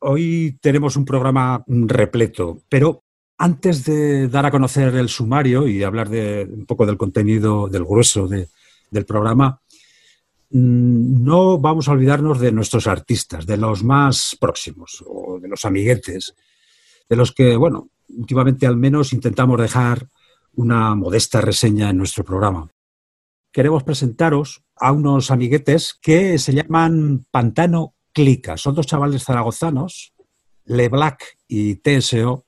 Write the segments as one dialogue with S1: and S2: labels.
S1: hoy tenemos un programa repleto, pero antes de dar a conocer el sumario y hablar de un poco del contenido, del grueso del programa, mm, no vamos a olvidarnos de nuestros artistas, de los más próximos o de los amiguetes, de los que, bueno, últimamente al menos intentamos dejar una modesta reseña en nuestro programa. Queremos presentaros a unos amiguetes que se llaman Pantano son dos chavales zaragozanos, Le Black y TSO,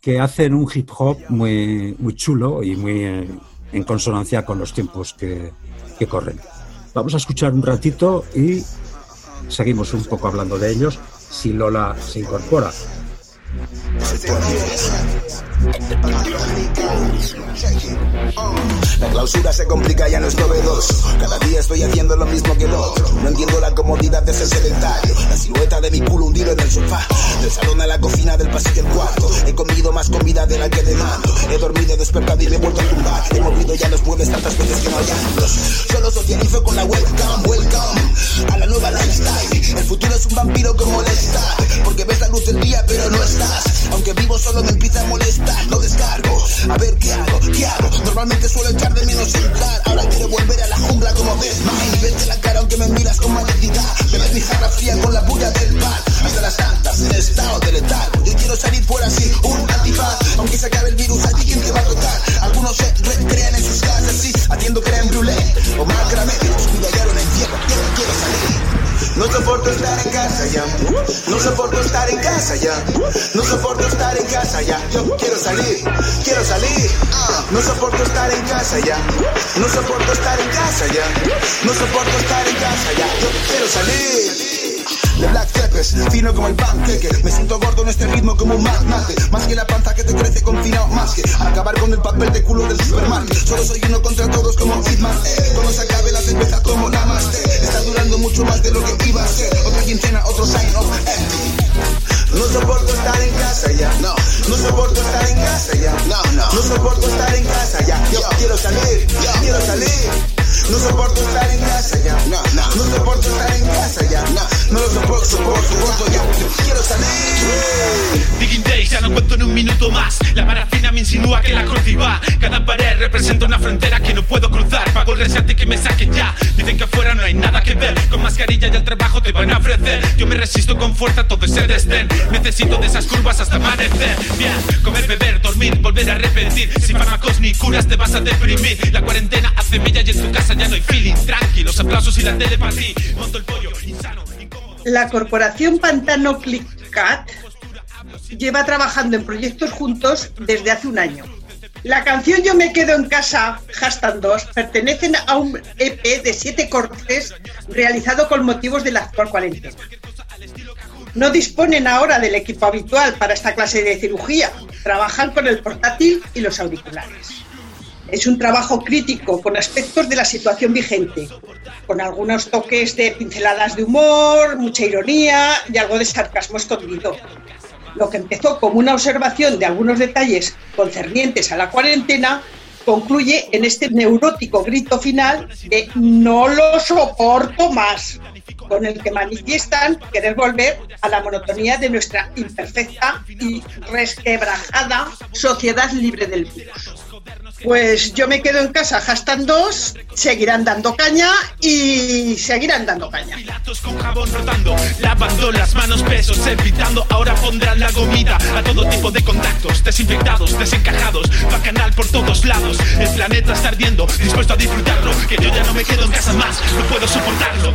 S1: que hacen un hip hop muy, muy chulo y muy eh, en consonancia con los tiempos que, que corren. Vamos a escuchar un ratito y seguimos un poco hablando de ellos si Lola se incorpora.
S2: La clausura se complica, ya no es novedoso. Cada día estoy haciendo lo mismo que el otro. No entiendo la comodidad de ser sedentario. La silueta de mi culo hundido en el sofá. Del salón a la cocina, del pasillo al cuarto. He comido más comida de la que demando. He dormido, despertado y me he vuelto a tumbar. He movido ya los muebles tantas veces que no hay ángulos. Solo socializo con la welcome, welcome. A la nueva lifestyle. El futuro es un vampiro que molesta. Porque ves la luz del día, pero no estás. Aunque vivo solo me empieza a molestar. No descargo. A ver qué hago, qué hago. Normalmente suelo echar de menos entrar. Ahora quiero volver a la jungla como ves, mine. Vete la cara aunque me miras con malicidad. Bebes mi jarra fría con la bulla del bar. Hasta las tantas en estado de letal. Yo quiero salir fuera así, un antifaz. Aunque se acabe el virus, allí quien te va a tocar. Algunos se recrean en sus casas, sí, haciendo creme brûlée o macramé. Soporto estar en casa ya. No soporto estar en casa ya. No soporto estar en casa ya. Yo quiero salir, quiero salir. No soporto estar en casa ya. No soporto estar en casa ya. No soporto estar en casa ya. Yo quiero salir de Black Peppers, fino como el panqueque. Me siento gordo en este ritmo como un magnate. Más que la panza que te crece confinado, más que acabar con el papel de culo del supermarket. Solo soy uno contra todos como Hitman. Cuando se acabe la cerveza casa ya. No, no. No soporto estar en casa ya. Yo quiero salir. Yo quiero salir. No soporto estar en casa ya. No, no. No soporto estar en casa ya. No, no lo soporto, soporto, soporto ya. Quiero salir.
S3: Digging Days, ya no cuento en un minuto más. La parafina me insinúa que la cruz va. Cada pared representa una frontera que no puedo cruzar. Rescate que me saquen ya. Dicen que afuera no hay nada que ver. Con mascarilla y el trabajo te van a ofrecer. Yo me resisto con fuerza a todo ese desdén. Necesito de esas curvas hasta amanecer. Bien, comer, beber, dormir, volver a repetir. Sin fármacos ni curas te vas a deprimir. La cuarentena hace mella y en tu casa ya no hay feeling. Tranquilos, aplausos y la tele para ti. Monto el pollo, insano,
S4: La corporación Pantano ClickCat lleva trabajando en proyectos juntos desde hace un año. La canción Yo me quedo en casa, hashtag 2, pertenecen a un EP de siete cortes realizado con motivos de la actual cuarentena. No disponen ahora del equipo habitual para esta clase de cirugía, trabajan con el portátil y los auriculares. Es un trabajo crítico con aspectos de la situación vigente, con algunos toques de pinceladas de humor, mucha ironía y algo de sarcasmo escondido. Lo que empezó como una observación de algunos detalles concernientes a la cuarentena concluye en este neurótico grito final de no lo soporto más, con el que manifiestan querer volver a la monotonía de nuestra imperfecta y resquebrajada sociedad libre del virus. Pues yo me quedo en casa, hashtag dos, seguirán dando caña y seguirán dando caña.
S3: con jabón rotando, lavando las manos pesos, evitando, ahora pondrán la gomita a todo tipo de contactos, desinfectados, desencajados, bacanal por todos lados. El planeta está ardiendo, dispuesto a disfrutarlo, que yo ya no me quedo en casa más, no puedo soportarlo.